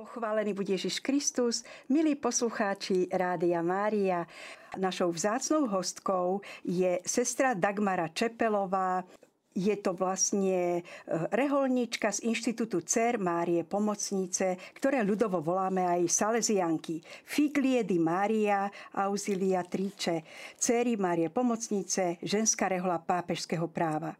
Pochválený bude Ježiš Kristus, milí poslucháči Rádia Mária. Našou vzácnou hostkou je sestra Dagmara Čepelová, je to vlastne e, reholníčka z Inštitútu CER Márie Pomocnice, ktoré ľudovo voláme aj Salesianky. Figlie di Mária Auxilia Trice, Céry Márie Pomocnice, ženská rehola pápežského práva.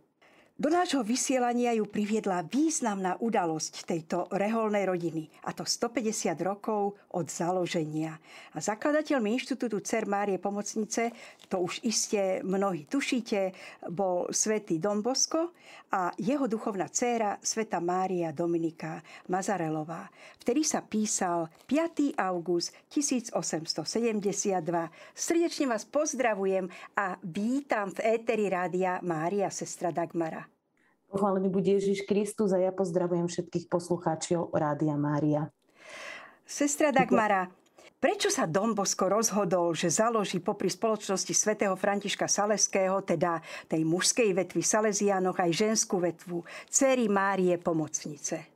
Do nášho vysielania ju priviedla významná udalosť tejto reholnej rodiny, a to 150 rokov od založenia. A zakladateľmi Inštitútu Cer Márie Pomocnice, to už iste mnohí tušíte, bol svätý Don Bosco a jeho duchovná dcéra sveta Mária Dominika Mazarelová. Vtedy sa písal 5. august 1872. Srdečne vás pozdravujem a vítam v éteri rádia Mária, sestra Dagmara. Pochválený bude Ježiš Kristus a ja pozdravujem všetkých poslucháčov Rádia Mária. Sestra Dagmara, prečo sa Don Bosco rozhodol, že založí popri spoločnosti svätého Františka Saleského, teda tej mužskej vetvy Salesianoch, aj ženskú vetvu, Cery Márie Pomocnice?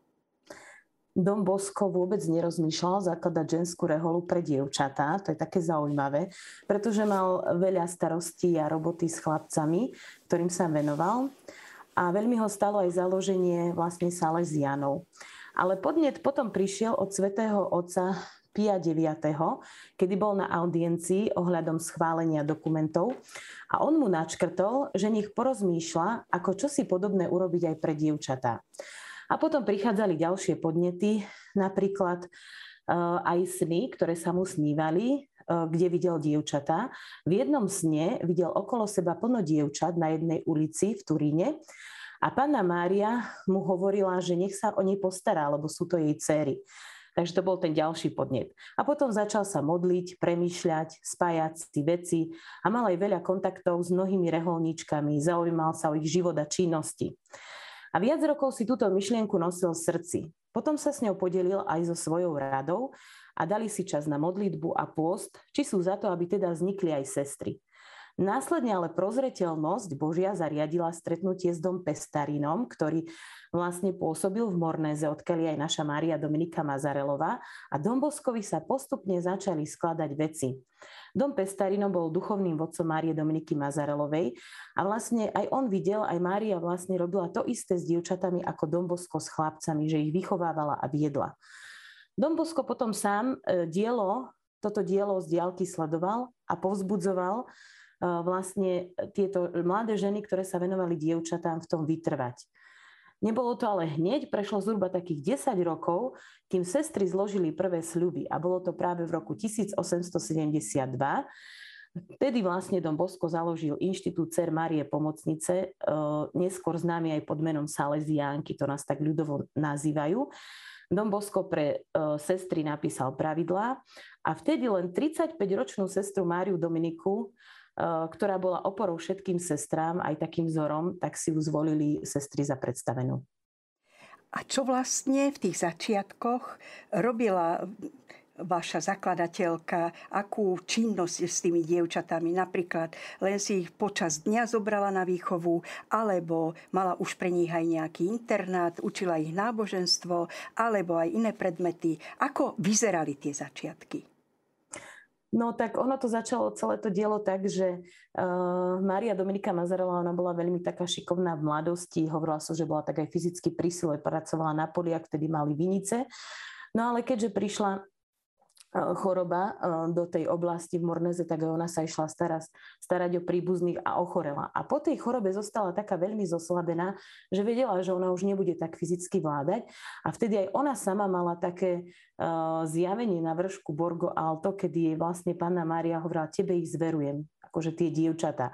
Dom Bosko vôbec nerozmýšľal zakladať ženskú reholu pre dievčatá. To je také zaujímavé, pretože mal veľa starostí a roboty s chlapcami, ktorým sa venoval a veľmi ho stalo aj založenie vlastne Salesianov. Ale podnet potom prišiel od svätého otca Pia IX, kedy bol na audiencii ohľadom schválenia dokumentov a on mu načkrtol, že nech porozmýšľa, ako čo si podobné urobiť aj pre dievčatá. A potom prichádzali ďalšie podnety, napríklad uh, aj sny, ktoré sa mu snívali, kde videl dievčatá. V jednom sne videl okolo seba plno dievčat na jednej ulici v Turíne a pána Mária mu hovorila, že nech sa o nej postará, lebo sú to jej céry. Takže to bol ten ďalší podnet. A potom začal sa modliť, premýšľať, spájať si veci a mal aj veľa kontaktov s mnohými reholníčkami, zaujímal sa o ich život a činnosti. A viac rokov si túto myšlienku nosil v srdci. Potom sa s ňou podelil aj so svojou radou a dali si čas na modlitbu a pôst, či sú za to, aby teda vznikli aj sestry. Následne ale prozreteľnosť Božia zariadila stretnutie s Dom Pestarinom, ktorý vlastne pôsobil v Mornéze, odkiaľ aj naša Mária Dominika Mazarelová a Domboskovi sa postupne začali skladať veci. Dom Pestarino bol duchovným vodcom Márie Dominiky Mazarelovej a vlastne aj on videl, aj Mária vlastne robila to isté s dievčatami ako Dombosko s chlapcami, že ich vychovávala a viedla. Dombosko potom sám e, dielo, toto dielo z diálky sledoval a povzbudzoval vlastne tieto mladé ženy, ktoré sa venovali dievčatám v tom vytrvať. Nebolo to ale hneď, prešlo zhruba takých 10 rokov, kým sestry zložili prvé sľuby a bolo to práve v roku 1872. Vtedy vlastne Dom Bosko založil Inštitút Cer Marie Pomocnice, neskôr známy aj pod menom Salesiánky, to nás tak ľudovo nazývajú. Dom Bosko pre sestry napísal pravidlá a vtedy len 35-ročnú sestru Máriu Dominiku Eh, ktorá bola oporou všetkým sestrám, aj takým vzorom, tak si ju zvolili sestry za predstavenú. A čo vlastne v tých začiatkoch robila vaša zakladateľka, akú činnosť s tými dievčatami. Napríklad len si ich počas dňa zobrala na výchovu, alebo mala už pre nich aj nejaký internát, učila ich náboženstvo, alebo aj iné predmety. Ako vyzerali tie začiatky? No tak ono to začalo celé to dielo tak, že uh, Mária Dominika Mazarová, ona bola veľmi taká šikovná v mladosti, hovorila sa, so, že bola tak aj fyzicky prísile, pracovala na poliach, vtedy mali vinice. No ale keďže prišla choroba do tej oblasti v Morneze, tak ona sa išla starať, starať o príbuzných a ochorela. A po tej chorobe zostala taká veľmi zoslabená, že vedela, že ona už nebude tak fyzicky vládať. A vtedy aj ona sama mala také uh, zjavenie na vršku Borgo Alto, kedy jej vlastne pána Mária hovorila, tebe ich zverujem, akože tie dievčatá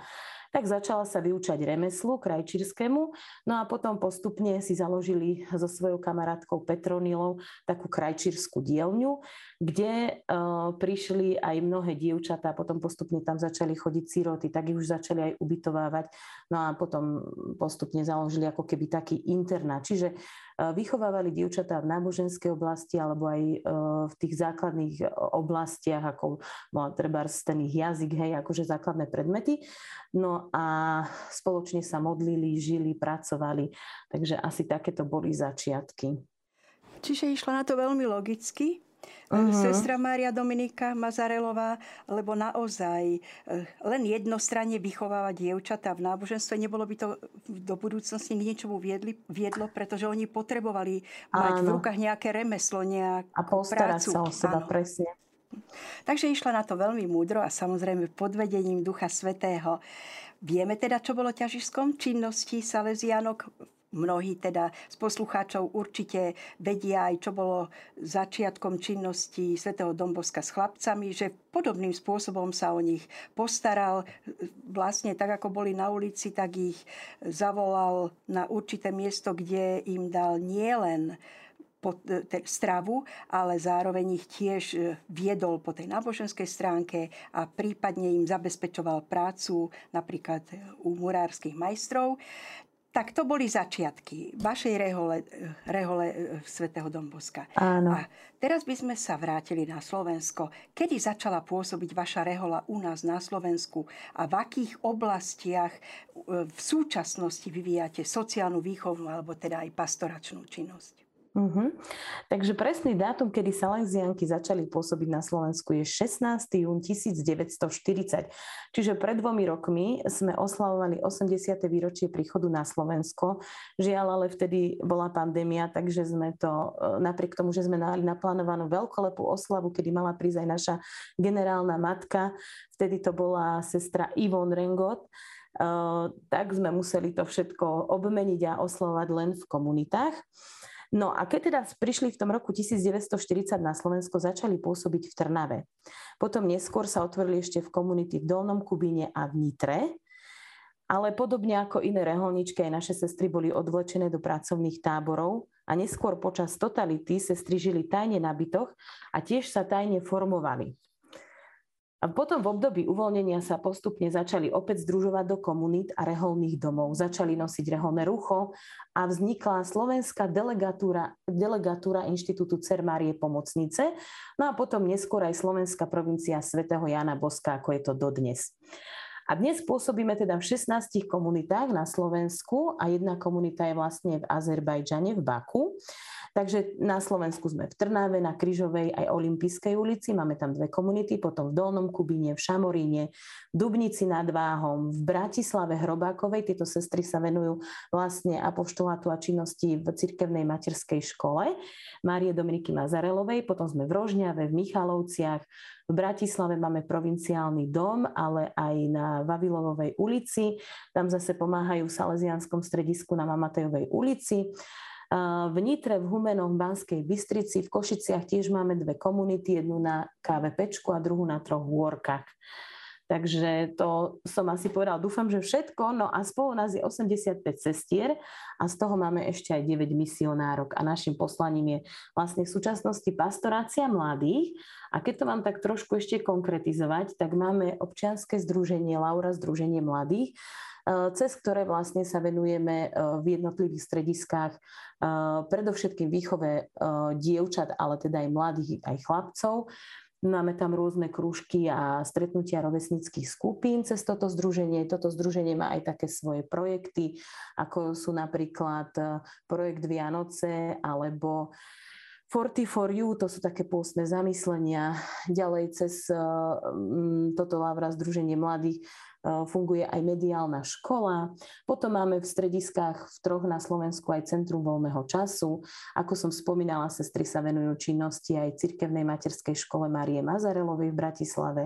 tak začala sa vyučať remeslu krajčírskému, no a potom postupne si založili so svojou kamarátkou Petronilou takú krajčírskú dielňu, kde uh, prišli aj mnohé dievčatá, potom postupne tam začali chodiť síroty, tak ich už začali aj ubytovávať, no a potom postupne založili ako keby taký internát. Čiže vychovávali dievčatá v náboženskej oblasti alebo aj v tých základných oblastiach, ako bola treba ten ich jazyk, hej, akože základné predmety. No a spoločne sa modlili, žili, pracovali. Takže asi takéto boli začiatky. Čiže išla na to veľmi logicky. Uh-huh. Sestra Mária Dominika Mazarelová, lebo naozaj eh, len jednostranne vychovávať dievčatá v náboženstve, nebolo by to do budúcnosti k ničomu viedli, viedlo, pretože oni potrebovali mať Áno. v rukách nejaké remeslo, nejakú A postarať prácu. sa o seba, Áno. presne. Takže išla na to veľmi múdro a samozrejme pod vedením Ducha Svetého. Vieme teda, čo bolo ťažiskom činnosti Salesianok mnohí teda z poslucháčov určite vedia aj, čo bolo začiatkom činnosti svätého Domboska s chlapcami, že podobným spôsobom sa o nich postaral. Vlastne tak, ako boli na ulici, tak ich zavolal na určité miesto, kde im dal nielen po stravu, ale zároveň ich tiež e, viedol po tej náboženskej stránke a prípadne im zabezpečoval prácu napríklad u murárskych majstrov. Tak to boli začiatky vašej rehole, rehole e, svätého Domboska. Áno. A teraz by sme sa vrátili na Slovensko. Kedy začala pôsobiť vaša rehola u nás na Slovensku a v akých oblastiach e, v súčasnosti vyvíjate sociálnu výchovnú alebo teda aj pastoračnú činnosť? Uh-huh. Takže presný dátum, kedy Salesianky začali pôsobiť na Slovensku je 16. jún 1940. Čiže pred dvomi rokmi sme oslavovali 80. výročie príchodu na Slovensko. Žiaľ, ale vtedy bola pandémia, takže sme to, e, napriek tomu, že sme mali naplánovanú veľkolepú oslavu, kedy mala prísť aj naša generálna matka, vtedy to bola sestra Ivon Rengot, Uh, tak sme museli to všetko obmeniť a oslovať len v komunitách. No a keď teda prišli v tom roku 1940 na Slovensko, začali pôsobiť v Trnave. Potom neskôr sa otvorili ešte v komunity v Dolnom Kubíne a v Nitre. Ale podobne ako iné reholničky, aj naše sestry boli odvlečené do pracovných táborov a neskôr počas totality sestry žili tajne na bytoch a tiež sa tajne formovali. A potom v období uvoľnenia sa postupne začali opäť združovať do komunít a reholných domov. Začali nosiť reholné rucho a vznikla slovenská delegatúra, delegatúra Inštitútu Cer Márie Pomocnice, no a potom neskôr aj slovenská provincia svätého Jana Boska, ako je to dodnes. A dnes pôsobíme teda v 16 komunitách na Slovensku a jedna komunita je vlastne v Azerbajdžane, v Baku. Takže na Slovensku sme v Trnave, na Kryžovej aj Olympijskej ulici, máme tam dve komunity, potom v Dolnom Kubíne, v Šamoríne, v Dubnici nad Váhom, v Bratislave Hrobákovej. Tieto sestry sa venujú vlastne apoštolátu a činnosti v cirkevnej materskej škole Márie Dominiky Mazarelovej, potom sme v Rožňave, v Michalovciach, v Bratislave máme provinciálny dom, ale aj na Vavilovovej ulici. Tam zase pomáhajú v Salesianskom stredisku na Mamatejovej ulici. V Nitre, v Humenoch, v Banskej Bystrici, v Košiciach tiež máme dve komunity, jednu na Pečku a druhú na troch Workách. Takže to som asi povedal. Dúfam, že všetko. No a spolu nás je 85 sestier a z toho máme ešte aj 9 misionárok. A našim poslaním je vlastne v súčasnosti pastorácia mladých. A keď to mám tak trošku ešte konkretizovať, tak máme občianske združenie Laura Združenie mladých, cez ktoré vlastne sa venujeme e, v jednotlivých strediskách e, predovšetkým výchove dievčat, ale teda aj mladých, aj chlapcov. Máme tam rôzne krúžky a stretnutia rovesnických skupín cez toto združenie. Toto združenie má aj také svoje projekty, ako sú napríklad projekt Vianoce alebo Forty for You, to sú také pôstne zamyslenia. Ďalej cez toto Lavra Združenie mladých funguje aj mediálna škola. Potom máme v strediskách v troch na Slovensku aj Centrum voľného času. Ako som spomínala, sestry sa venujú činnosti aj Cirkevnej materskej škole Marie Mazarelovej v Bratislave.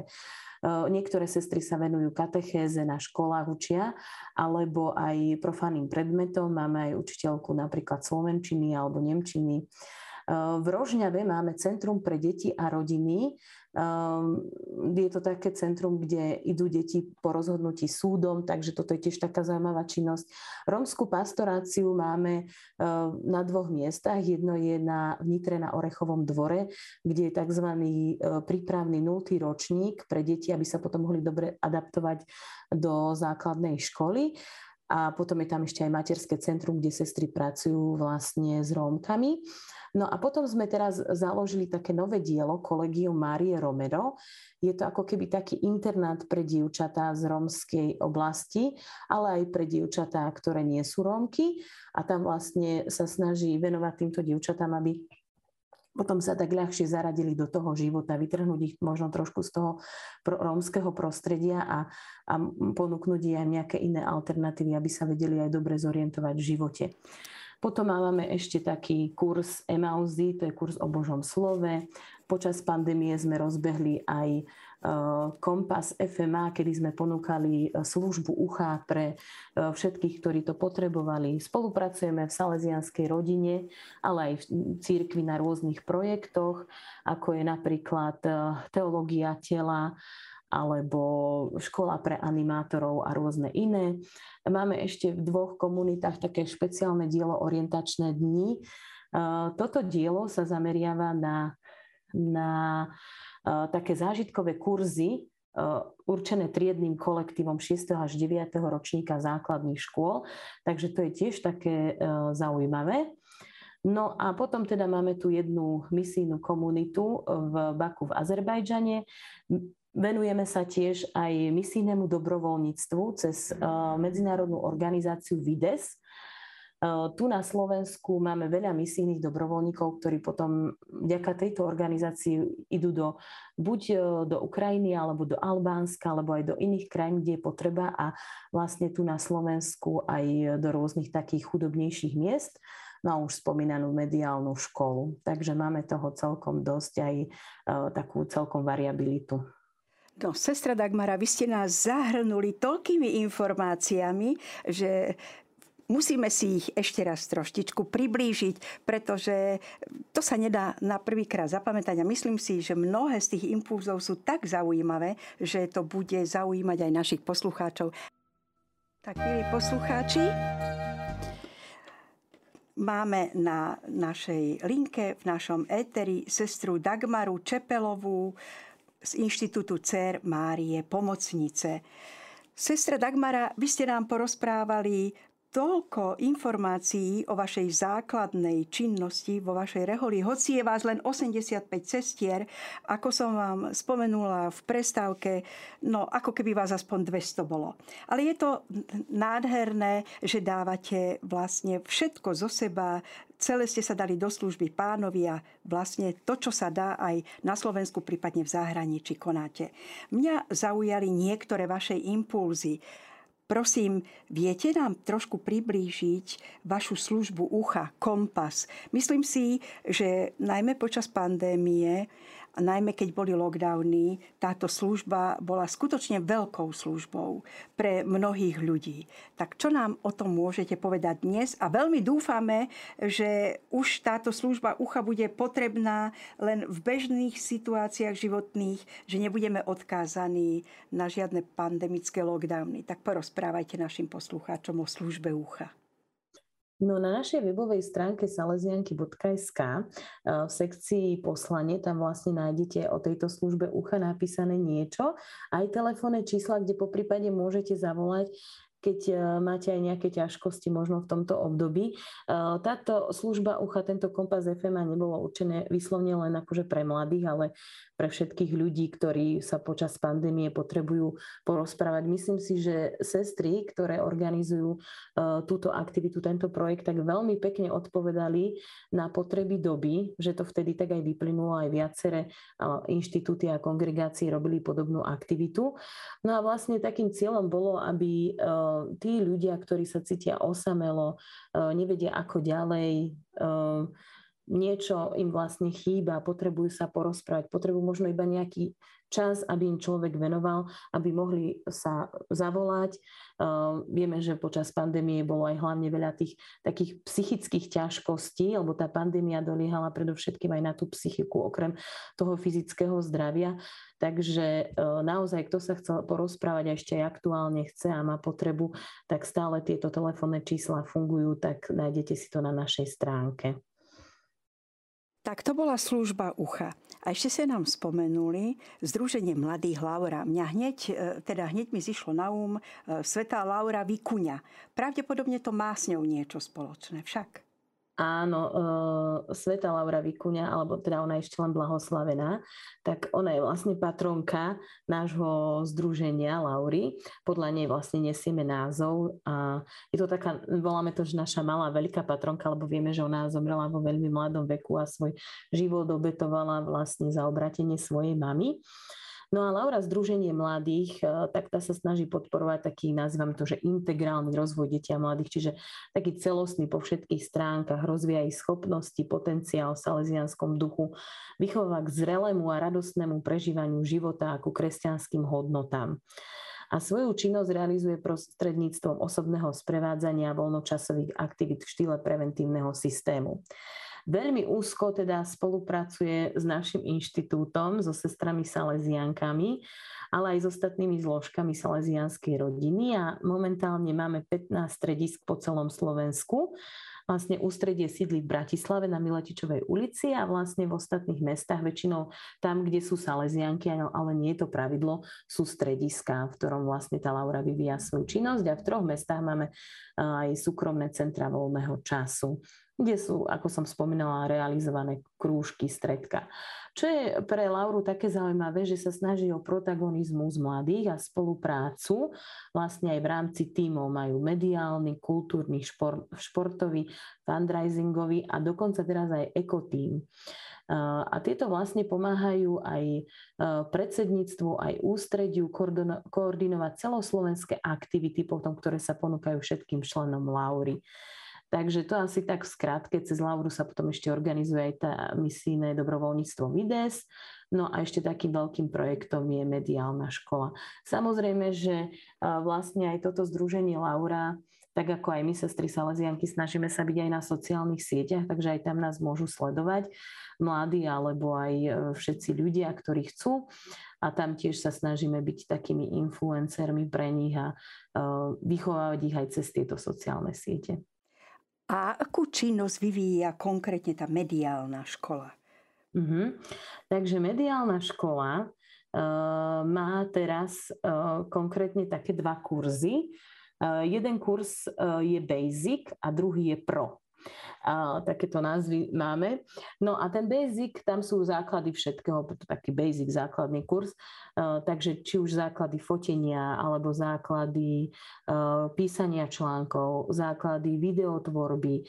Eh, niektoré sestry sa venujú katechéze na školách učia, alebo aj profánnym predmetom. Máme aj učiteľku napríklad slovenčiny alebo nemčiny. Eh, v Rožňave máme Centrum pre deti a rodiny, Um, je to také centrum, kde idú deti po rozhodnutí súdom, takže toto je tiež taká zaujímavá činnosť. Rómskú pastoráciu máme uh, na dvoch miestach. Jedno je na vnitre na Orechovom dvore, kde je tzv. Uh, prípravný nultý ročník pre deti, aby sa potom mohli dobre adaptovať do základnej školy. A potom je tam ešte aj materské centrum, kde sestry pracujú vlastne s Rómkami. No a potom sme teraz založili také nové dielo, Kolegium Márie Romero. Je to ako keby taký internát pre dievčatá z rómskej oblasti, ale aj pre dievčatá, ktoré nie sú Rómky. A tam vlastne sa snaží venovať týmto dievčatám, aby potom sa tak ľahšie zaradili do toho života, vytrhnúť ich možno trošku z toho rómskeho prostredia a, a ponúknuť im nejaké iné alternatívy, aby sa vedeli aj dobre zorientovať v živote. Potom máme ešte taký kurz Emauzy, to je kurz o Božom slove. Počas pandémie sme rozbehli aj Kompas FMA, kedy sme ponúkali e, službu ucha pre e, všetkých, ktorí to potrebovali. Spolupracujeme v salesianskej rodine, ale aj v církvi na rôznych projektoch, ako je napríklad teológia tela, alebo škola pre animátorov a rôzne iné. Máme ešte v dvoch komunitách také špeciálne dielo orientačné dni. Toto dielo sa zameriava na, na také zážitkové kurzy, určené triedným kolektívom 6. až 9. ročníka základných škôl, takže to je tiež také zaujímavé. No a potom teda máme tu jednu misijnú komunitu v Baku v Azerbajdžane. Venujeme sa tiež aj misijnému dobrovoľníctvu cez medzinárodnú organizáciu VIDES. Eh, tu na Slovensku máme veľa misijných dobrovoľníkov, ktorí potom vďaka tejto organizácii idú do, buď eh, do Ukrajiny, alebo do Albánska, alebo aj do iných krajín, kde je potreba a vlastne tu na Slovensku aj do rôznych takých chudobnejších miest no už spomínanú mediálnu školu. Takže máme toho celkom dosť aj takú celkom variabilitu. No, sestra Dagmara, vy ste nás zahrnuli toľkými informáciami, že musíme si ich ešte raz troštičku priblížiť, pretože to sa nedá na prvýkrát zapamätať a myslím si, že mnohé z tých impulzov sú tak zaujímavé, že to bude zaujímať aj našich poslucháčov. Tak, milí poslucháči, máme na našej linke, v našom éteri sestru Dagmaru Čepelovú, z Inštitútu Cer Márie Pomocnice. Sestra Dagmara, vy ste nám porozprávali toľko informácií o vašej základnej činnosti vo vašej reholi, hoci je vás len 85 cestier, ako som vám spomenula v prestávke, no ako keby vás aspoň 200 bolo. Ale je to nádherné, že dávate vlastne všetko zo seba, celé ste sa dali do služby pánovi a vlastne to, čo sa dá aj na Slovensku, prípadne v zahraničí konáte. Mňa zaujali niektoré vaše impulzy. Prosím, viete nám trošku priblížiť vašu službu ucha, kompas? Myslím si, že najmä počas pandémie a najmä keď boli lockdowny, táto služba bola skutočne veľkou službou pre mnohých ľudí. Tak čo nám o tom môžete povedať dnes? A veľmi dúfame, že už táto služba ucha bude potrebná len v bežných situáciách životných, že nebudeme odkázaní na žiadne pandemické lockdowny. Tak porozprávajte našim poslucháčom o službe ucha. No na našej webovej stránke salesianky.sk eh, v sekcii poslanie tam vlastne nájdete o tejto službe ucha napísané niečo, aj telefónne čísla, kde po prípade môžete zavolať keď e, máte aj nejaké ťažkosti možno v tomto období. E, táto služba ucha, tento kompas FMA nebolo určené vyslovne len akože pre mladých, ale pre všetkých ľudí, ktorí sa počas pandémie potrebujú porozprávať. Myslím si, že sestry, ktoré organizujú e, túto aktivitu, tento projekt, tak veľmi pekne odpovedali na potreby doby, že to vtedy tak aj vyplynulo, aj viaceré inštitúty a kongregácie robili podobnú aktivitu. No a vlastne takým cieľom bolo, aby tí ľudia, ktorí sa cítia osamelo, nevedia ako ďalej, niečo im vlastne chýba, potrebujú sa porozprávať, potrebujú možno iba nejaký čas, aby im človek venoval, aby mohli sa zavolať. Vieme, že počas pandémie bolo aj hlavne veľa tých takých psychických ťažkostí, lebo tá pandémia doliehala predovšetkým aj na tú psychiku, okrem toho fyzického zdravia. Takže naozaj, kto sa chcel porozprávať a ešte aj aktuálne chce a má potrebu, tak stále tieto telefónne čísla fungujú, tak nájdete si to na našej stránke. Tak to bola služba ucha. A ešte sa nám spomenuli Združenie mladých Laura. Mňa hneď, e, teda hneď mi zišlo na um Svetá Laura Vikuňa. Pravdepodobne to má s ňou niečo spoločné však. Áno, uh, Sveta Laura Vikuňa, alebo teda ona je ešte len blahoslavená, tak ona je vlastne patronka nášho združenia Laury. Podľa nej vlastne nesieme názov a je to taká, voláme to, že naša malá veľká patronka, lebo vieme, že ona zomrela vo veľmi mladom veku a svoj život obetovala vlastne za obratenie svojej mamy. No a Laura Združenie mladých, e, tak tá sa snaží podporovať taký, nazývam to, že integrálny rozvoj detí a mladých, čiže taký celostný po všetkých stránkach, rozvíja ich schopnosti, potenciál v salesianskom duchu, vychová k zrelému a radostnému prežívaniu života ako kresťanským hodnotám a svoju činnosť realizuje prostredníctvom osobného sprevádzania voľnočasových aktivít v štýle preventívneho systému. Veľmi úzko teda spolupracuje s našim inštitútom, so sestrami Salesiankami, ale aj s ostatnými zložkami Salesianskej rodiny. A momentálne máme 15 stredisk po celom Slovensku. Vlastne ústredie sídli v Bratislave na Miletičovej ulici a vlastne v ostatných mestách, väčšinou tam, kde sú Salesianky, ale nie je to pravidlo, sú strediska, v ktorom vlastne tá Laura vyvíja svoju činnosť. A v troch mestách máme aj súkromné centra voľného času kde sú, ako som spomínala, realizované krúžky, stredka. Čo je pre Lauru také zaujímavé, že sa snaží o protagonizmus mladých a spoluprácu vlastne aj v rámci tímov. Majú mediálny, kultúrny, šport, športový, fundraisingový a dokonca teraz aj ekotím. A tieto vlastne pomáhajú aj predsedníctvu, aj ústrediu koordinovať celoslovenské aktivity, potom, ktoré sa ponúkajú všetkým členom Laury. Takže to asi tak v skratke, cez Lauru sa potom ešte organizuje aj tá misijné dobrovoľníctvo Vides. No a ešte takým veľkým projektom je mediálna škola. Samozrejme, že vlastne aj toto združenie Laura tak ako aj my, sestry Salesianky, snažíme sa byť aj na sociálnych sieťach, takže aj tam nás môžu sledovať mladí alebo aj e, všetci ľudia, ktorí chcú. A tam tiež sa snažíme byť takými influencermi pre nich a e, vychovávať ich aj cez tieto sociálne siete. A akú činnosť vyvíja konkrétne tá mediálna škola? Mm-hmm. Takže mediálna škola uh, má teraz uh, konkrétne také dva kurzy. Uh, jeden kurz uh, je Basic a druhý je Pro a takéto názvy máme. No a ten basic, tam sú základy všetkého, taký basic základný kurz, takže či už základy fotenia, alebo základy písania článkov, základy videotvorby,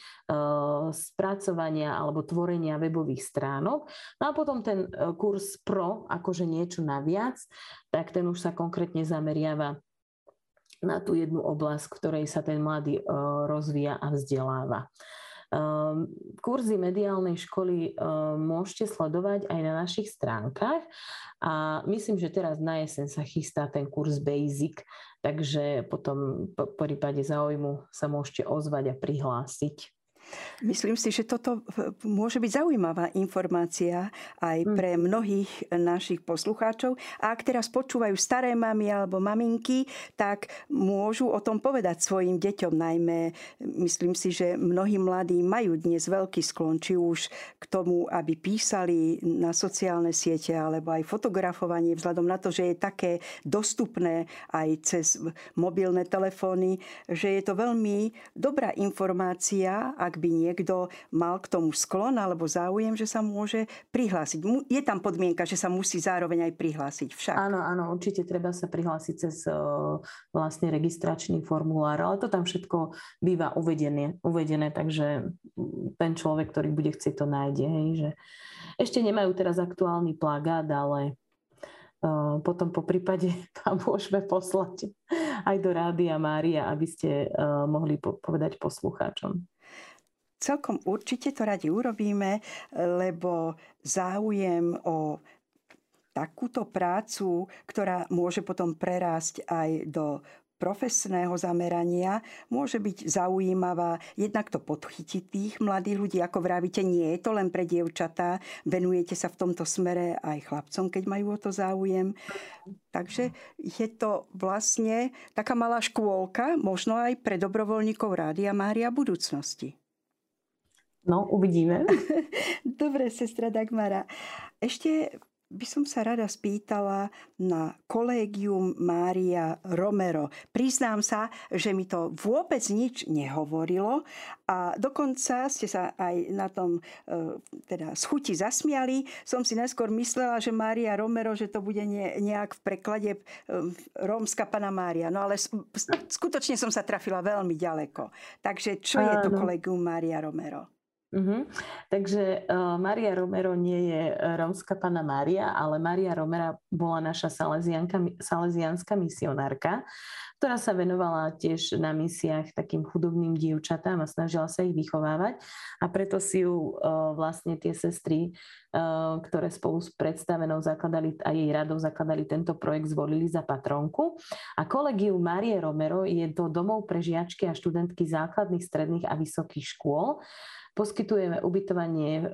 spracovania alebo tvorenia webových stránok. No a potom ten e, kurz pro, akože niečo naviac, tak ten už sa konkrétne zameriava na tú jednu oblasť, v ktorej sa ten mladý e, rozvíja a vzdeláva. Ehm, kurzy mediálnej školy ehm, môžete sledovať aj na našich stránkach a myslím, že teraz na jeseň sa chystá ten kurz Basic, takže potom po prípade záujmu sa môžete ozvať a prihlásiť. Myslím si, že toto môže byť zaujímavá informácia aj hm. pre mnohých našich poslucháčov. A ak teraz počúvajú staré mamy alebo maminky, tak môžu o tom povedať svojim deťom. Najmä myslím si, že mnohí mladí majú dnes veľký sklon, či už k tomu, aby písali na sociálne siete alebo aj fotografovanie, vzhľadom na to, že je také dostupné aj cez mobilné telefóny, že je to veľmi dobrá informácia, ak ak by niekto mal k tomu sklon alebo záujem, že sa môže prihlásiť. Je tam podmienka, že sa musí zároveň aj prihlásiť však. Áno, áno, určite treba sa prihlásiť cez vlastne registračný formulár, ale to tam všetko býva uvedené, uvedené takže ten človek, ktorý bude chcieť, to nájde. Hej, že ešte nemajú teraz aktuálny plagát, ale potom po prípade vám môžeme poslať aj do Rádia Mária, aby ste mohli povedať poslucháčom. Celkom určite to radi urobíme, lebo záujem o takúto prácu, ktorá môže potom prerásť aj do profesného zamerania môže byť zaujímavá. Jednak to podchytiť tých mladých ľudí, ako vravíte, nie je to len pre dievčatá, venujete sa v tomto smere aj chlapcom, keď majú o to záujem. Takže je to vlastne taká malá škôlka, možno aj pre dobrovoľníkov Rádia Mária budúcnosti. No, uvidíme. Dobre, sestra Dagmara. Ešte by som sa rada spýtala na kolégium Mária Romero. Priznám sa, že mi to vôbec nič nehovorilo a dokonca ste sa aj na tom e, teda schuti zasmiali. Som si najskôr myslela, že Mária Romero, že to bude nejak v preklade e, rómska pana Mária. No ale skutočne som sa trafila veľmi ďaleko. Takže čo je to kolégium Mária Romero? Uh-huh. Takže uh, Maria Romero nie je e, rómska pana Mária, ale Maria Romero bola naša salesianská misionárka, ktorá sa venovala tiež na misiách takým chudobným dievčatám a snažila sa ich vychovávať. A preto si ju uh, vlastne tie sestry, uh, ktoré spolu s predstavenou zakladali a jej radou zakladali tento projekt, zvolili za patronku. A kolegiu Marie Romero je to domov pre žiačky a študentky základných, stredných a vysokých škôl poskytujeme ubytovanie e,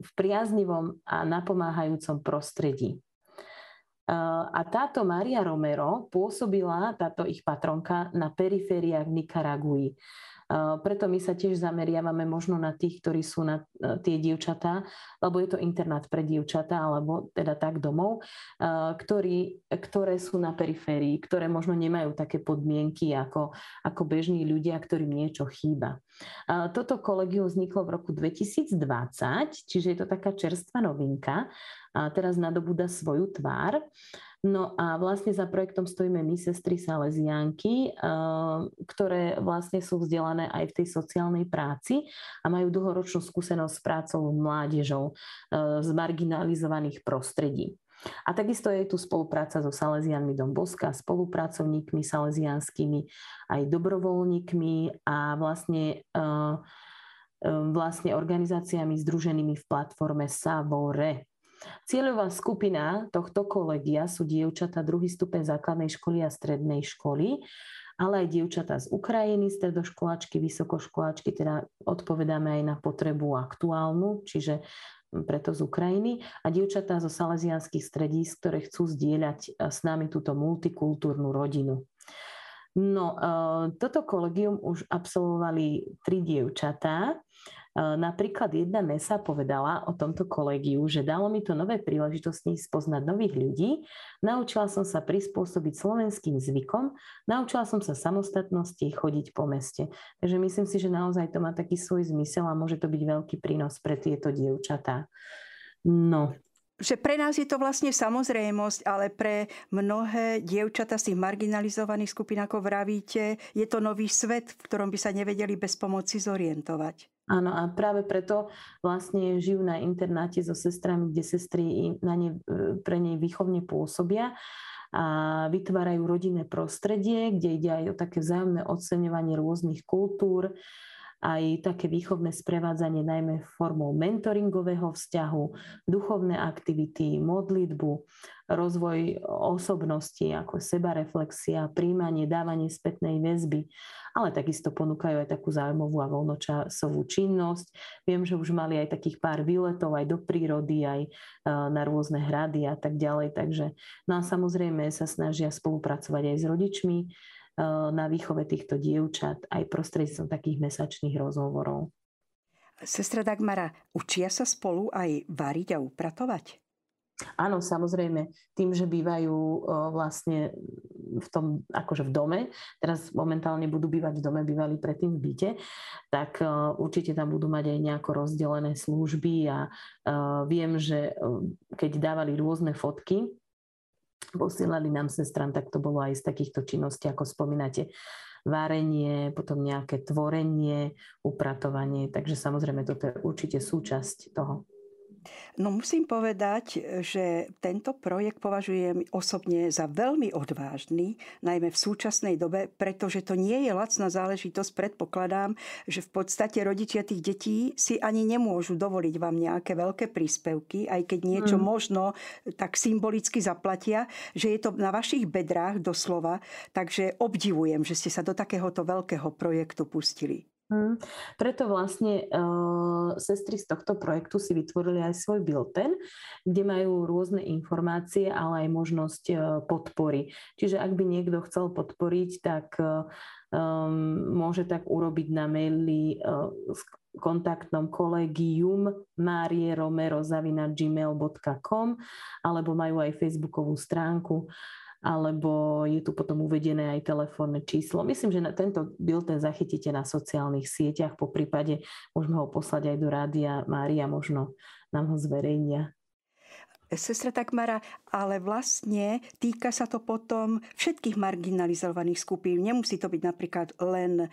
v priaznivom a napomáhajúcom prostredí. E, a táto Maria Romero pôsobila, táto ich patronka, na perifériách Nikaragui. Preto my sa tiež zameriavame možno na tých, ktorí sú na e, tie dievčatá, lebo je to internát pre dievčatá, alebo teda tak domov, ktorí, ktoré sú na periférii, ktoré možno nemajú také podmienky ako, ako bežní ľudia, ktorým niečo chýba. Toto kolegium vzniklo v roku 2020, čiže je to taká čerstvá novinka teraz nadobúda svoju tvár. No a vlastne za projektom stojíme my, sestry Salesianky, ktoré vlastne sú vzdelané aj v tej sociálnej práci a majú dlhoročnú skúsenosť s prácou mládežou z marginalizovaných prostredí. A takisto je tu spolupráca so Salesianmi Dom Boska, spolupracovníkmi salesianskými, aj dobrovoľníkmi a vlastne, vlastne organizáciami združenými v platforme Savore. Cieľová skupina tohto kolegia sú dievčatá druhý stupeň základnej školy a strednej školy, ale aj dievčatá z Ukrajiny, stredoškoláčky, vysokoškoláčky, teda odpovedáme aj na potrebu aktuálnu, čiže preto z Ukrajiny a dievčatá zo salesianských stredísk, ktoré chcú zdieľať e, s nami túto multikultúrnu rodinu. No, e, toto kolegium už absolvovali tri dievčatá Napríklad jedna mesa povedala o tomto kolegiu, že dalo mi to nové príležitosti spoznať nových ľudí, naučila som sa prispôsobiť slovenským zvykom, naučila som sa samostatnosti chodiť po meste. Takže myslím si, že naozaj to má taký svoj zmysel a môže to byť veľký prínos pre tieto dievčatá. No, že pre nás je to vlastne samozrejmosť, ale pre mnohé dievčata z tých marginalizovaných skupín, ako vravíte, je to nový svet, v ktorom by sa nevedeli bez pomoci zorientovať. Áno, a práve preto vlastne žijú na internáte so sestrami, kde sestry na ne, e, pre nej výchovne pôsobia a vytvárajú rodinné prostredie, kde ide aj o také vzájomné oceňovanie rôznych kultúr, aj také výchovné sprevádzanie najmä formou mentoringového vzťahu, duchovné aktivity, modlitbu, rozvoj osobnosti ako sebareflexia, príjmanie, dávanie spätnej väzby, ale takisto ponúkajú aj takú zaujímavú a voľnočasovú činnosť. Viem, že už mali aj takých pár výletov aj do prírody, aj e, na rôzne hrady a tak ďalej. Takže no a samozrejme sa snažia spolupracovať aj s rodičmi, na výchove týchto dievčat aj prostredstvom takých mesačných rozhovorov. Sestra Dagmara, učia sa spolu aj variť a upratovať? Áno, samozrejme, tým, že bývajú eh, vlastne v tom, akože v dome, teraz momentálne budú bývať v dome, bývali predtým v byte, tak eh, určite tam budú mať aj nejako rozdelené služby a viem, že keď dávali rôzne fotky, posielali nám sestram, tak to bolo aj z takýchto činností, ako spomínate, varenie, potom nejaké tvorenie, upratovanie. Takže samozrejme, toto je určite súčasť toho. No musím povedať, že tento projekt považujem osobne za veľmi odvážny, najmä v súčasnej dobe, pretože to nie je lacná záležitosť. Predpokladám, že v podstate rodičia tých detí si ani nemôžu dovoliť vám nejaké veľké príspevky, aj keď niečo mm. možno tak symbolicky zaplatia, že je to na vašich bedrách doslova. Takže obdivujem, že ste sa do takéhoto veľkého projektu pustili. Hmm. Preto vlastne uh, sestry z tohto projektu si vytvorili aj svoj bilten, kde majú rôzne informácie, ale aj možnosť uh, podpory. Čiže ak by niekto chcel podporiť, tak uh, um, môže tak urobiť na maili uh, s kontaktnom kolegium marieromero.gmail.com alebo majú aj facebookovú stránku alebo je tu potom uvedené aj telefónne číslo. Myslím, že na tento bilten zachytíte na sociálnych sieťach, po prípade môžeme ho poslať aj do rádia Mária, možno nám ho zverejnia. Sestra Takmara, ale vlastne týka sa to potom všetkých marginalizovaných skupín. Nemusí to byť napríklad len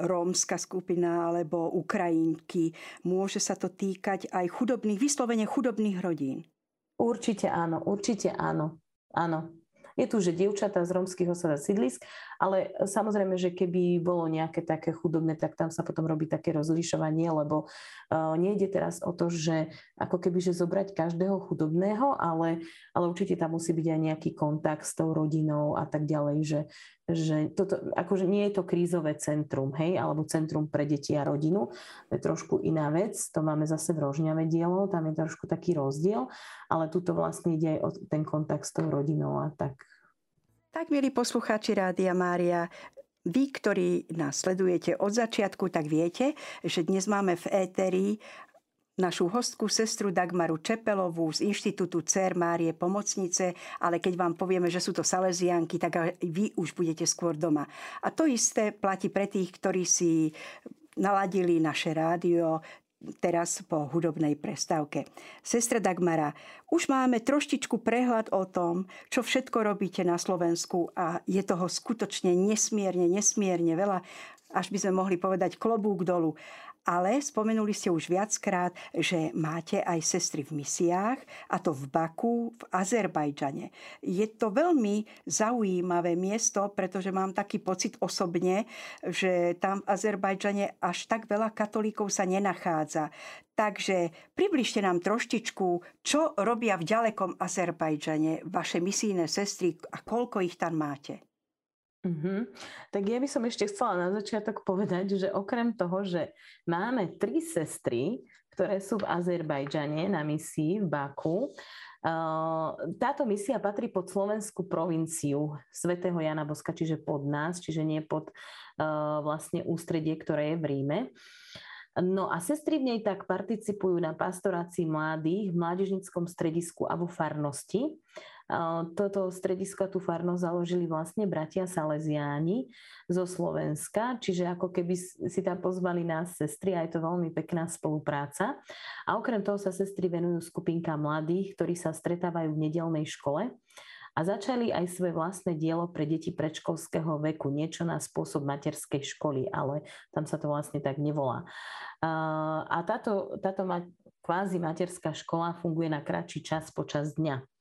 rómska skupina alebo Ukrajinky. Môže sa to týkať aj chudobných, vyslovene chudobných rodín. Určite áno, určite áno. Áno, je tu, že dievčatá z rómskych osad a sídlisk, ale samozrejme, že keby bolo nejaké také chudobné, tak tam sa potom robí také rozlišovanie, lebo uh, nejde teraz o to, že ako keby, že zobrať každého chudobného, ale, ale určite tam musí byť aj nejaký kontakt s tou rodinou a tak ďalej, že, že toto, akože nie je to krízové centrum, hej, alebo centrum pre deti a rodinu, to je trošku iná vec, to máme zase v Rožňave dielo, tam je trošku taký rozdiel, ale tuto vlastne ide aj o ten kontakt s tou rodinou a tak. Tak, milí poslucháči Rádia Mária, vy, ktorí nás sledujete od začiatku, tak viete, že dnes máme v éteri našu hostku, sestru Dagmaru Čepelovú z Inštitútu CER Márie Pomocnice, ale keď vám povieme, že sú to Salesianky, tak vy už budete skôr doma. A to isté platí pre tých, ktorí si naladili naše rádio, teraz po hudobnej prestávke. Sestra Dagmara, už máme troštičku prehľad o tom, čo všetko robíte na Slovensku a je toho skutočne nesmierne, nesmierne veľa, až by sme mohli povedať klobúk dolu. Ale spomenuli ste už viackrát, že máte aj sestry v misiách, a to v Baku, v Azerbajdžane. Je to veľmi zaujímavé miesto, pretože mám taký pocit osobne, že tam v Azerbajdžane až tak veľa katolíkov sa nenachádza. Takže približte nám troštičku, čo robia v ďalekom Azerbajdžane vaše misijné sestry a koľko ich tam máte. Mm-hmm. Tak ja by som ešte chcela na začiatok povedať, že okrem toho, že máme tri sestry, ktoré sú v Azerbajdžane na misii v Baku, táto misia patrí pod slovenskú provinciu svätého Jana Boska, čiže pod nás, čiže nie pod vlastne ústredie, ktoré je v Ríme. No a sestry v nej tak participujú na pastorácii mladých v mládežnickom stredisku a vo farnosti. Toto stredisko, tú farnosť založili vlastne bratia Salesiáni zo Slovenska, čiže ako keby si tam pozvali nás sestry a je to veľmi pekná spolupráca. A okrem toho sa sestry venujú skupinka mladých, ktorí sa stretávajú v nedelnej škole a začali aj svoje vlastné dielo pre deti predškolského veku, niečo na spôsob materskej školy, ale tam sa to vlastne tak nevolá. A táto, táto kvázi materská škola funguje na kratší čas počas dňa.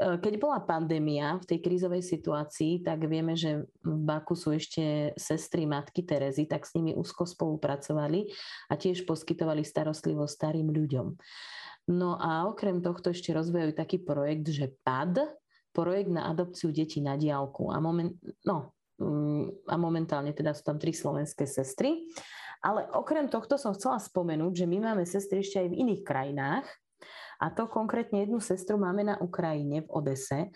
E, keď bola pandémia v tej krízovej situácii, tak vieme, že v Baku sú ešte sestry matky Terezy, tak s nimi úzko spolupracovali a tiež poskytovali starostlivosť starým ľuďom. No a okrem tohto ešte rozvíjajú taký projekt, že PAD, projekt na adopciu detí na diálku. A, moment, no, mm, a momentálne teda sú tam tri slovenské sestry. Ale okrem tohto som chcela spomenúť, že my máme sestry ešte aj v iných krajinách, a to konkrétne jednu sestru máme na Ukrajine, v Odese.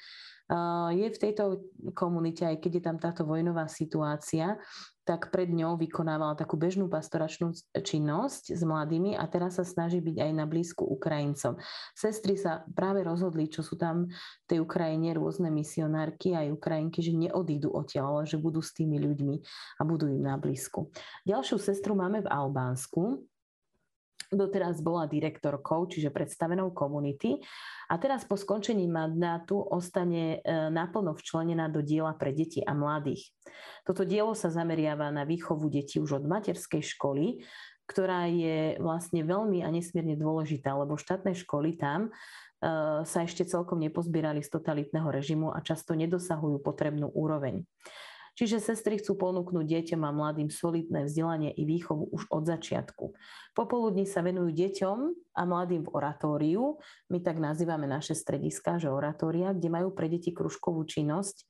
Je v tejto komunite, aj keď je tam táto vojnová situácia, tak pred ňou vykonávala takú bežnú pastoračnú činnosť s mladými a teraz sa snaží byť aj na blízku Ukrajincom. Sestry sa práve rozhodli, čo sú tam v tej Ukrajine rôzne misionárky aj Ukrajinky, že neodídu odtiaľ, ale že budú s tými ľuďmi a budú im na blízku. Ďalšiu sestru máme v Albánsku, doteraz bola direktorkou, čiže predstavenou komunity a teraz po skončení mandátu ostane e, naplno včlenená do diela pre deti a mladých. Toto dielo sa zameriava na výchovu detí už od materskej školy, ktorá je vlastne veľmi a nesmierne dôležitá, lebo štátne školy tam e, sa ešte celkom nepozbierali z totalitného režimu a často nedosahujú potrebnú úroveň. Čiže sestry chcú ponúknuť deťom a mladým solidné vzdelanie i výchovu už od začiatku. Popoludní sa venujú deťom a mladým v oratóriu. My tak nazývame naše strediska, že oratória, kde majú pre deti kružkovú činnosť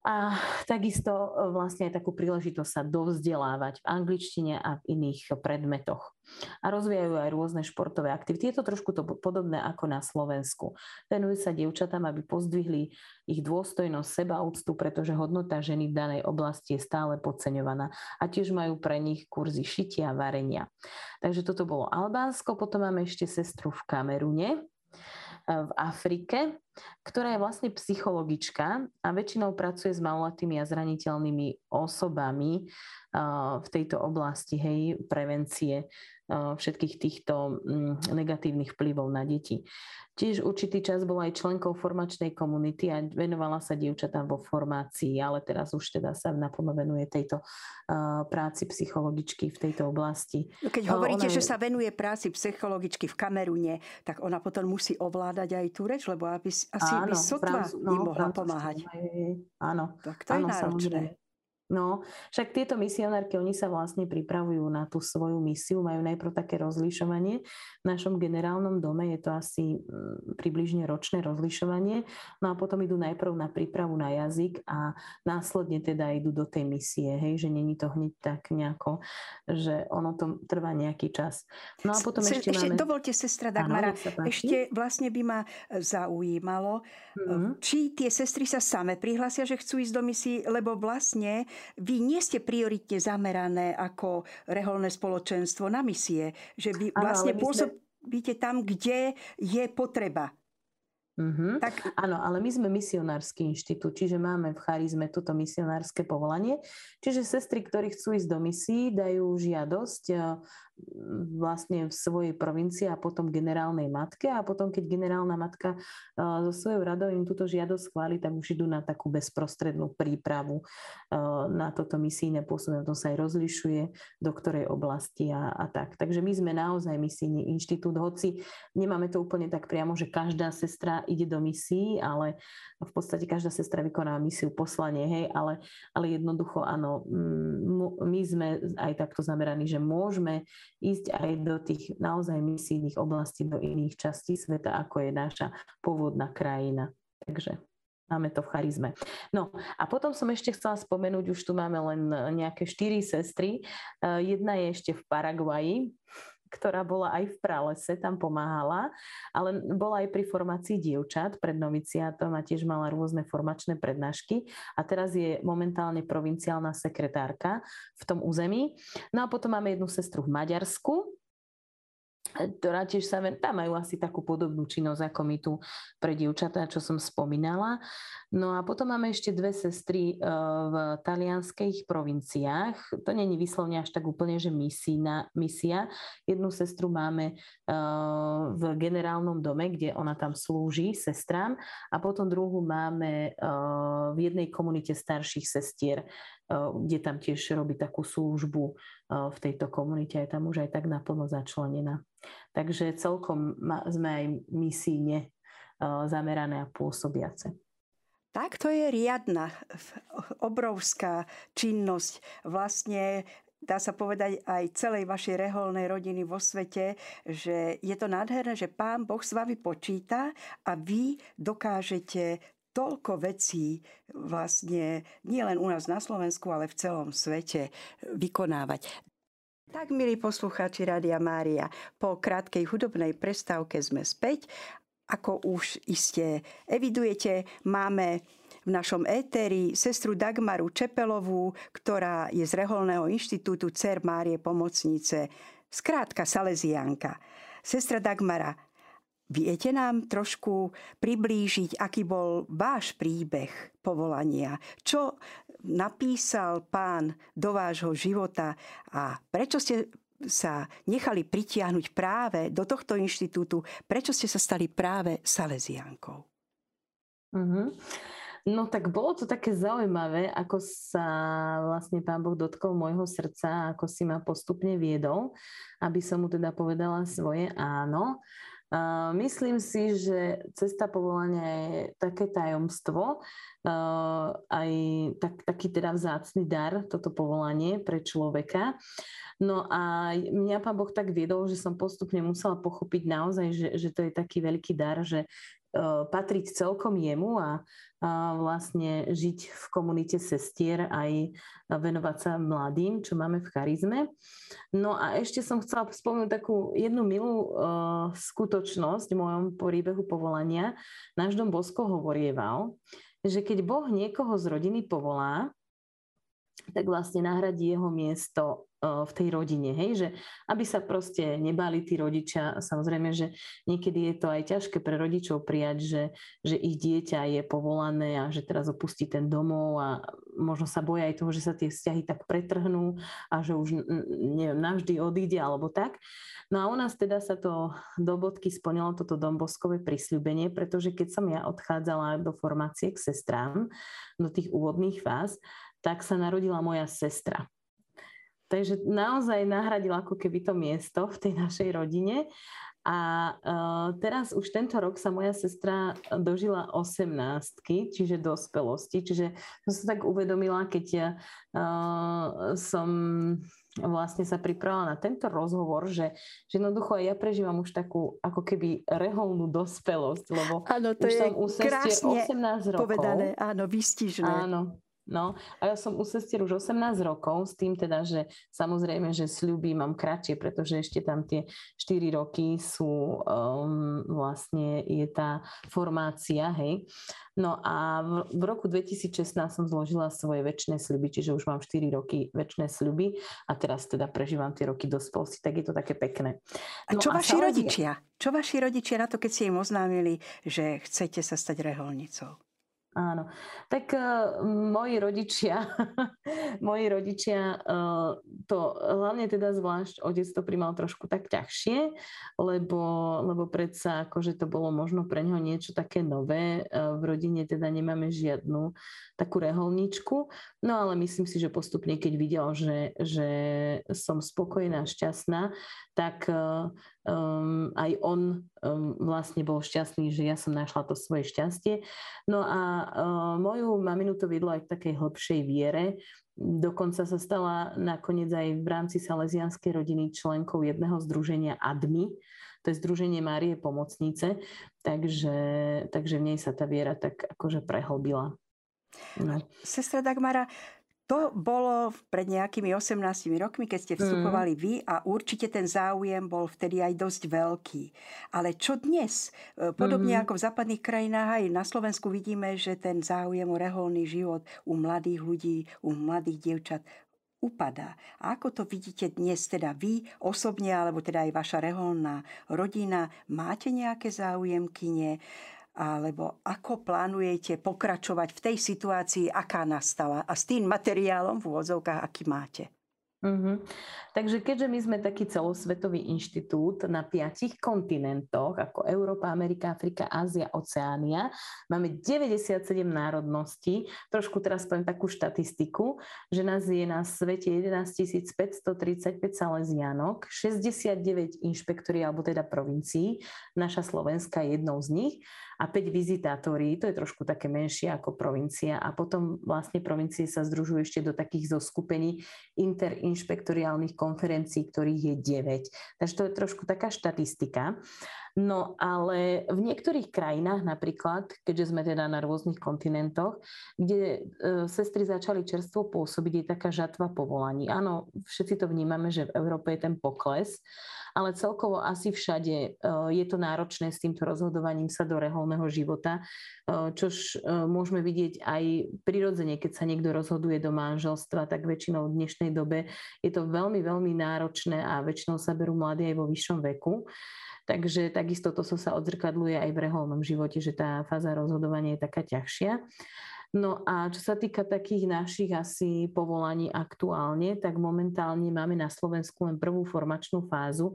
a takisto e, vlastne aj takú príležitosť sa dovzdelávať v angličtine a v iných predmetoch. A rozvíjajú aj rôzne športové aktivity. Je to trošku to podobné ako na Slovensku. Venujú sa dievčatám, aby pozdvihli ich dôstojnosť, sebaúctu, pretože hodnota ženy v danej oblasti je stále podceňovaná. A tiež majú pre nich kurzy šitia a varenia. Takže toto bolo Albánsko, potom máme ešte sestru v Kamerune, v Afrike, ktorá je vlastne psychologička a väčšinou pracuje s maloletými a zraniteľnými osobami v tejto oblasti hej, prevencie všetkých týchto mm, negatívnych vplyvov na deti. Tiež určitý čas bola aj členkou formačnej komunity a venovala sa dievčatám vo formácii, ale teraz už teda sa naplno venuje tejto práci psychologičky v tejto oblasti. No, keď hovoríte, ona... že sa venuje práci psychologičky v Kamerune, tak ona potom musí ovládať aj tú reč, lebo aby, asi áno, by sotva Franc- no, im mohla pomáhať. Áno, tak to áno, je náročné. Samozrejme. No, však tieto misionárky, oni sa vlastne pripravujú na tú svoju misiu, majú najprv také rozlišovanie. V našom generálnom dome je to asi mm, približne ročné rozlišovanie, no a potom idú najprv na prípravu na jazyk a následne teda idú do tej misie, hej, že není to hneď tak nejako, že ono to trvá nejaký čas. No a potom Se, ešte, ešte máme... Dovolte, sestra Dagmara, ano, ešte vlastne by ma zaujímalo, mm-hmm. či tie sestry sa same prihlásia, že chcú ísť do misií, lebo vlastne vy nie ste prioritne zamerané ako reholné spoločenstvo na misie, že vy vlastne pôsobíte sme... tam, kde je potreba. Mm-hmm. Tak... Áno, ale my sme misionársky inštitút, čiže máme v charizme toto misionárske povolanie. Čiže sestry, ktorí chcú ísť do misií, dajú žiadosť vlastne v svojej provincii a potom generálnej matke a potom, keď generálna matka so svojou radou im túto žiadosť schváli, tak už idú na takú bezprostrednú prípravu na toto misijné pôsobenie. To sa aj rozlišuje, do ktorej oblasti a, a tak. Takže my sme naozaj misijný inštitút, hoci nemáme to úplne tak priamo, že každá sestra ide do misií, ale v podstate každá sestra vykoná misiu poslanie, hej, ale, ale jednoducho áno, my sme aj takto zameraní, že môžeme ísť aj do tých naozaj misijných oblastí, do iných častí sveta, ako je naša pôvodná krajina. Takže máme to v charizme. No a potom som ešte chcela spomenúť, už tu máme len nejaké štyri sestry. Jedna je ešte v Paraguaji, ktorá bola aj v pralese, tam pomáhala, ale bola aj pri formácii dievčat pred noviciátom a tiež mala rôzne formačné prednášky a teraz je momentálne provinciálna sekretárka v tom území. No a potom máme jednu sestru v Maďarsku, ktorá tiež sa ven... tam majú asi takú podobnú činnosť ako my tu pre dievčatá, čo som spomínala. No a potom máme ešte dve sestry eh, v talianských provinciách. To není vyslovne až tak úplne, že misína, misia. Jednu sestru máme eh, v generálnom dome, kde ona tam slúži sestrám a potom druhú máme eh, v jednej komunite starších sestier, kde tam tiež robí takú službu v tejto komunite, aj tam už aj tak naplno začlenená. Takže celkom sme aj misíne zamerané a pôsobiace. Tak to je riadna, obrovská činnosť. Vlastne dá sa povedať aj celej vašej reholnej rodiny vo svete, že je to nádherné, že Pán Boh s vami počíta a vy dokážete toľko vecí vlastne nielen u nás na Slovensku, ale v celom svete vykonávať. Tak, milí poslucháči Rádia Mária, po krátkej hudobnej prestávke sme späť ako už iste evidujete, máme v našom éteri sestru Dagmaru Čepelovú, ktorá je z Reholného inštitútu Cer Márie Pomocnice, skrátka Salesianka. Sestra Dagmara, viete nám trošku priblížiť, aký bol váš príbeh povolania? Čo napísal pán do vášho života a prečo ste sa nechali pritiahnuť práve do tohto inštitútu, prečo ste sa stali práve Salesiankou? Mm-hmm. No tak bolo to také zaujímavé, ako sa vlastne Pán Boh dotkol môjho srdca, ako si ma postupne viedol, aby som mu teda povedala svoje áno. Myslím si, že cesta povolania je také tajomstvo, uh, aj tak, taký teda vzácný dar, toto povolanie pre človeka. No a mňa pán Boh tak viedol, že som postupne musela pochopiť naozaj, že, že to je taký veľký dar, že patriť celkom jemu a, a vlastne žiť v komunite sestier aj venovať sa mladým, čo máme v charizme. No a ešte som chcela spomenúť takú jednu milú uh, skutočnosť v mojom príbehu povolania. Náš dom Bosko hovorieval, že keď Boh niekoho z rodiny povolá, tak vlastne nahradí jeho miesto v tej rodine, hej, že aby sa proste nebali tí rodičia, samozrejme, že niekedy je to aj ťažké pre rodičov prijať, že, že ich dieťa je povolané a že teraz opustí ten domov a možno sa boja aj toho, že sa tie vzťahy tak pretrhnú a že už neviem, navždy odíde alebo tak. No a u nás teda sa to do bodky splnilo toto domboskové prisľúbenie, pretože keď som ja odchádzala do formácie k sestrám, do tých úvodných fáz, tak sa narodila moja sestra. Takže naozaj nahradil ako keby to miesto v tej našej rodine. A uh, teraz už tento rok sa moja sestra dožila 18, čiže dospelosti. Čiže som sa tak uvedomila, keď ja uh, som vlastne sa pripravila na tento rozhovor, že, že jednoducho aj ja prežívam už takú ako keby reholnú dospelosť, lebo áno, to už je som u 18 rokov. povedané, áno, výstižné. Áno, No a ja som u sestier už 18 rokov s tým teda, že samozrejme, že sľuby mám kratšie, pretože ešte tam tie 4 roky sú um, vlastne je tá formácia, hej. No a v, v roku 2016 som zložila svoje väčšie sľuby, čiže už mám 4 roky väčšie sľuby a teraz teda prežívam tie roky dospelosti, tak je to také pekné. No a čo a vaši samozrejme... rodičia? Čo vaši rodičia na to, keď ste im oznámili, že chcete sa stať reholnicou? Áno. Tak uh, moji rodičia, moji rodičia uh, to hlavne teda zvlášť otec to primal trošku tak ťažšie, lebo, lebo predsa akože to bolo možno pre neho niečo také nové. Uh, v rodine teda nemáme žiadnu takú reholničku, no ale myslím si, že postupne, keď videl, že, že som spokojná, šťastná, tak uh, um, aj on um, vlastne bol šťastný, že ja som našla to svoje šťastie. No a uh, moju maminu to vidlo aj k takej hlbšej viere. Dokonca sa stala nakoniec aj v rámci Salesianskej rodiny členkou jedného združenia ADMI, to je Združenie Márie Pomocnice, takže, takže v nej sa tá viera tak akože prehlbila. No. Sestra Dagmara, to bolo pred nejakými 18 rokmi, keď ste vstupovali vy a určite ten záujem bol vtedy aj dosť veľký. Ale čo dnes? E, podobne mm-hmm. ako v západných krajinách aj na Slovensku vidíme, že ten záujem o reholný život u mladých ľudí, u mladých dievčat upadá. A ako to vidíte dnes, teda vy osobne, alebo teda aj vaša reholná rodina, máte nejaké záujem kine? Alebo ako plánujete pokračovať v tej situácii, aká nastala a s tým materiálom v úvodzovkách, aký máte? Mm-hmm. Takže keďže my sme taký celosvetový inštitút na piatich kontinentoch, ako Európa, Amerika, Afrika, Ázia, Oceánia, máme 97 národností. Trošku teraz poviem takú štatistiku, že nás je na svete 11 535 salesianok, 69 inšpektorí, alebo teda provincií. Naša Slovenska je jednou z nich a 5 vizitátorí, to je trošku také menšie ako provincia a potom vlastne provincie sa združujú ešte do takých zoskupení interinšpektoriálnych konferencií, ktorých je 9. Takže to je trošku taká štatistika. No ale v niektorých krajinách napríklad, keďže sme teda na rôznych kontinentoch, kde e, sestry začali čerstvo pôsobiť, je taká žatva povolaní. Áno, všetci to vnímame, že v Európe je ten pokles, ale celkovo asi všade e, je to náročné s týmto rozhodovaním sa do reholného života, e, čož e, môžeme vidieť aj prirodzene, keď sa niekto rozhoduje do manželstva, tak väčšinou v dnešnej dobe je to veľmi, veľmi náročné a väčšinou sa berú mladí aj vo vyššom veku. Takže takisto to sa odzrkadluje aj v reholnom živote, že tá fáza rozhodovania je taká ťažšia. No a čo sa týka takých našich asi povolaní aktuálne, tak momentálne máme na Slovensku len prvú formačnú fázu,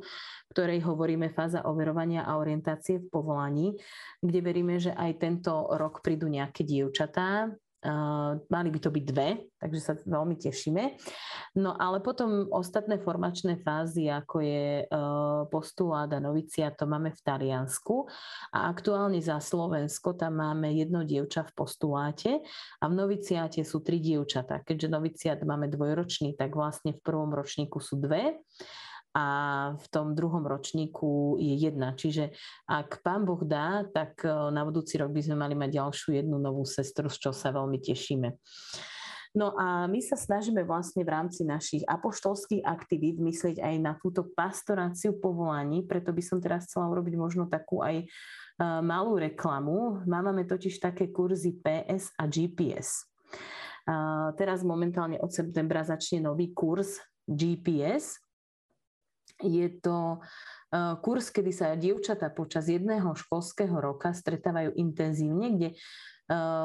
ktorej hovoríme fáza overovania a orientácie v povolaní, kde veríme, že aj tento rok prídu nejaké dievčatá, mali by to byť dve, takže sa veľmi tešíme. No ale potom ostatné formačné fázy, ako je uh, postulát a novicia, to máme v Taliansku a aktuálne za Slovensko tam máme jedno dievča v postuláte a v noviciáte sú tri dievčatá. Keďže noviciát máme dvojročný, tak vlastne v prvom ročníku sú dve a v tom druhom ročníku je jedna. Čiže ak pán Boh dá, tak e, na budúci rok by sme mali mať ďalšiu jednu novú sestru, z čo sa veľmi tešíme. No a my sa snažíme vlastne v rámci našich apoštolských aktivít myslieť aj na túto pastoráciu povolaní, preto by som teraz chcela urobiť možno takú aj e, malú reklamu. Máme totiž také kurzy PS a GPS. Teraz momentálne od septembra začne nový kurz GPS, je to e, kurz, kedy sa dievčatá počas jedného školského roka stretávajú intenzívne, kde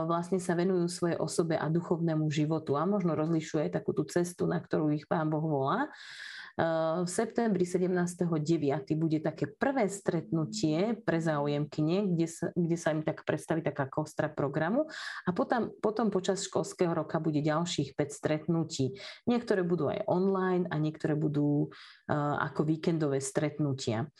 vlastne sa venujú svojej osobe a duchovnému životu a možno rozlišuje takú tú cestu, na ktorú ich pán Boh volá. V septembri 17.9. bude také prvé stretnutie pre záujemkyne, kde sa, kde sa im tak predstaví taká kostra programu a potom, potom počas školského roka bude ďalších 5 stretnutí. Niektoré budú aj online a niektoré budú uh, ako víkendové stretnutia.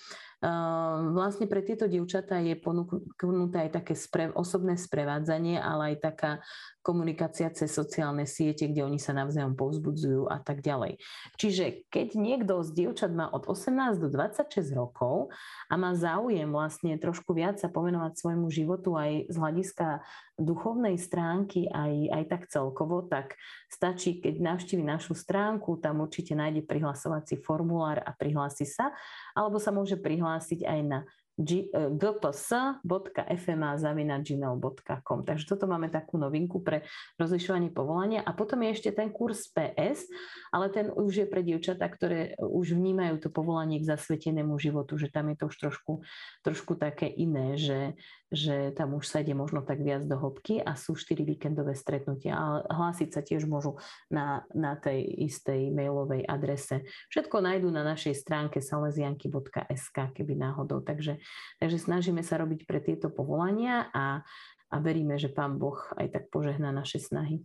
Ehm, vlastne pre tieto dievčatá je ponúknuté aj také spre, osobné sprevádzanie, ale aj taká komunikácia cez sociálne siete, kde oni sa navzájom povzbudzujú a tak ďalej. Čiže keď niekto z dievčat má od 18 do 26 rokov a má záujem vlastne trošku viac sa povenovať svojmu životu aj z hľadiska duchovnej stránky, aj, aj tak celkovo, tak stačí, keď navštívi našu stránku, tam určite nájde prihlasovací formulár a prihlási sa, alebo sa môže prihlásiť aj na gps.fma.gmail.com. Takže toto máme takú novinku pre rozlišovanie povolania. A potom je ešte ten kurz PS, ale ten už je pre dievčatá, ktoré už vnímajú to povolanie k zasvetenému životu, že tam je to už trošku, trošku také iné, že, že tam už sa ide možno tak viac do hĺbky a sú 4 víkendové stretnutia. Ale hlásiť sa tiež môžu na, na tej istej mailovej adrese. Všetko nájdú na našej stránke salesianky.sk, keby náhodou. Takže Takže snažíme sa robiť pre tieto povolania a, a veríme, že Pán Boh aj tak požehná naše snahy.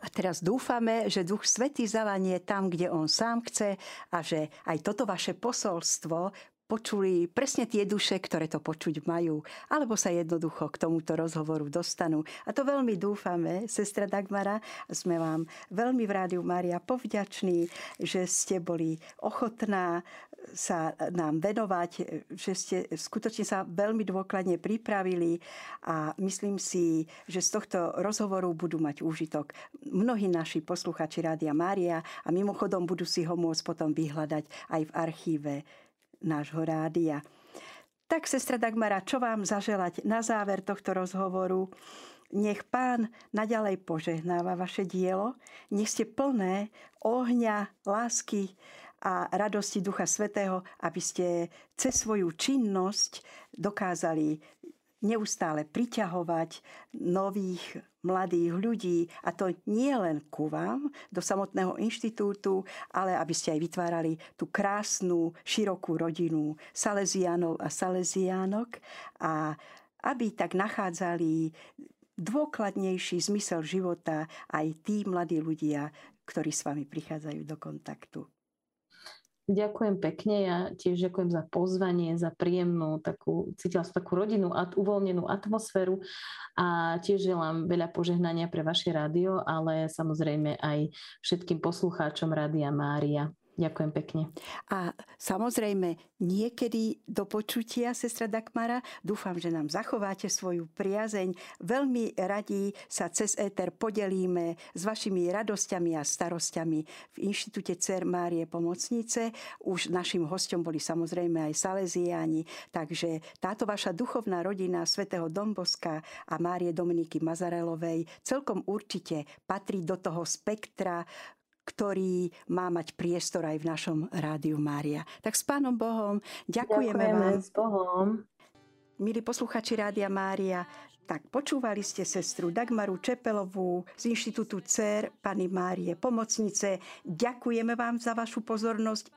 A teraz dúfame, že Duch Svetý zalanie tam, kde On sám chce a že aj toto vaše posolstvo počuli presne tie duše, ktoré to počuť majú, alebo sa jednoducho k tomuto rozhovoru dostanú. A to veľmi dúfame, sestra Dagmara, sme vám veľmi v Rádiu Mária povďační, že ste boli ochotná sa nám venovať, že ste skutočne sa veľmi dôkladne pripravili a myslím si, že z tohto rozhovoru budú mať úžitok mnohí naši posluchači Rádia Mária a mimochodom budú si ho môcť potom vyhľadať aj v archíve nášho rádia. Tak, sestra Dagmara, čo vám zaželať na záver tohto rozhovoru? Nech pán naďalej požehnáva vaše dielo, nech ste plné ohňa, lásky, a radosti Ducha Svetého, aby ste cez svoju činnosť dokázali neustále priťahovať nových mladých ľudí a to nie len ku vám, do samotného inštitútu, ale aby ste aj vytvárali tú krásnu, širokú rodinu Salesianov a Salesiánok a aby tak nachádzali dôkladnejší zmysel života aj tí mladí ľudia, ktorí s vami prichádzajú do kontaktu. Ďakujem pekne, ja tiež ďakujem za pozvanie, za príjemnú takú, cítila som takú rodinu, a uvoľnenú atmosféru a tiež želám veľa požehnania pre vaše rádio, ale samozrejme aj všetkým poslucháčom Rádia Mária. Ďakujem pekne. A samozrejme, niekedy do počutia, sestra Dakmara, dúfam, že nám zachováte svoju priazeň. Veľmi radi sa cez éter podelíme s vašimi radosťami a starosťami v Inštitúte Cer Márie Pomocnice. Už našim hostom boli samozrejme aj Salesiáni, takže táto vaša duchovná rodina svätého Domboska a Márie Dominiky Mazarelovej celkom určite patrí do toho spektra ktorý má mať priestor aj v našom rádiu Mária. Tak s Pánom Bohom ďakujeme, ďakujeme vám. s Bohom. Milí posluchači Rádia Mária, tak počúvali ste sestru Dagmaru Čepelovú z Inštitútu CER, Pany Márie Pomocnice. Ďakujeme vám za vašu pozornosť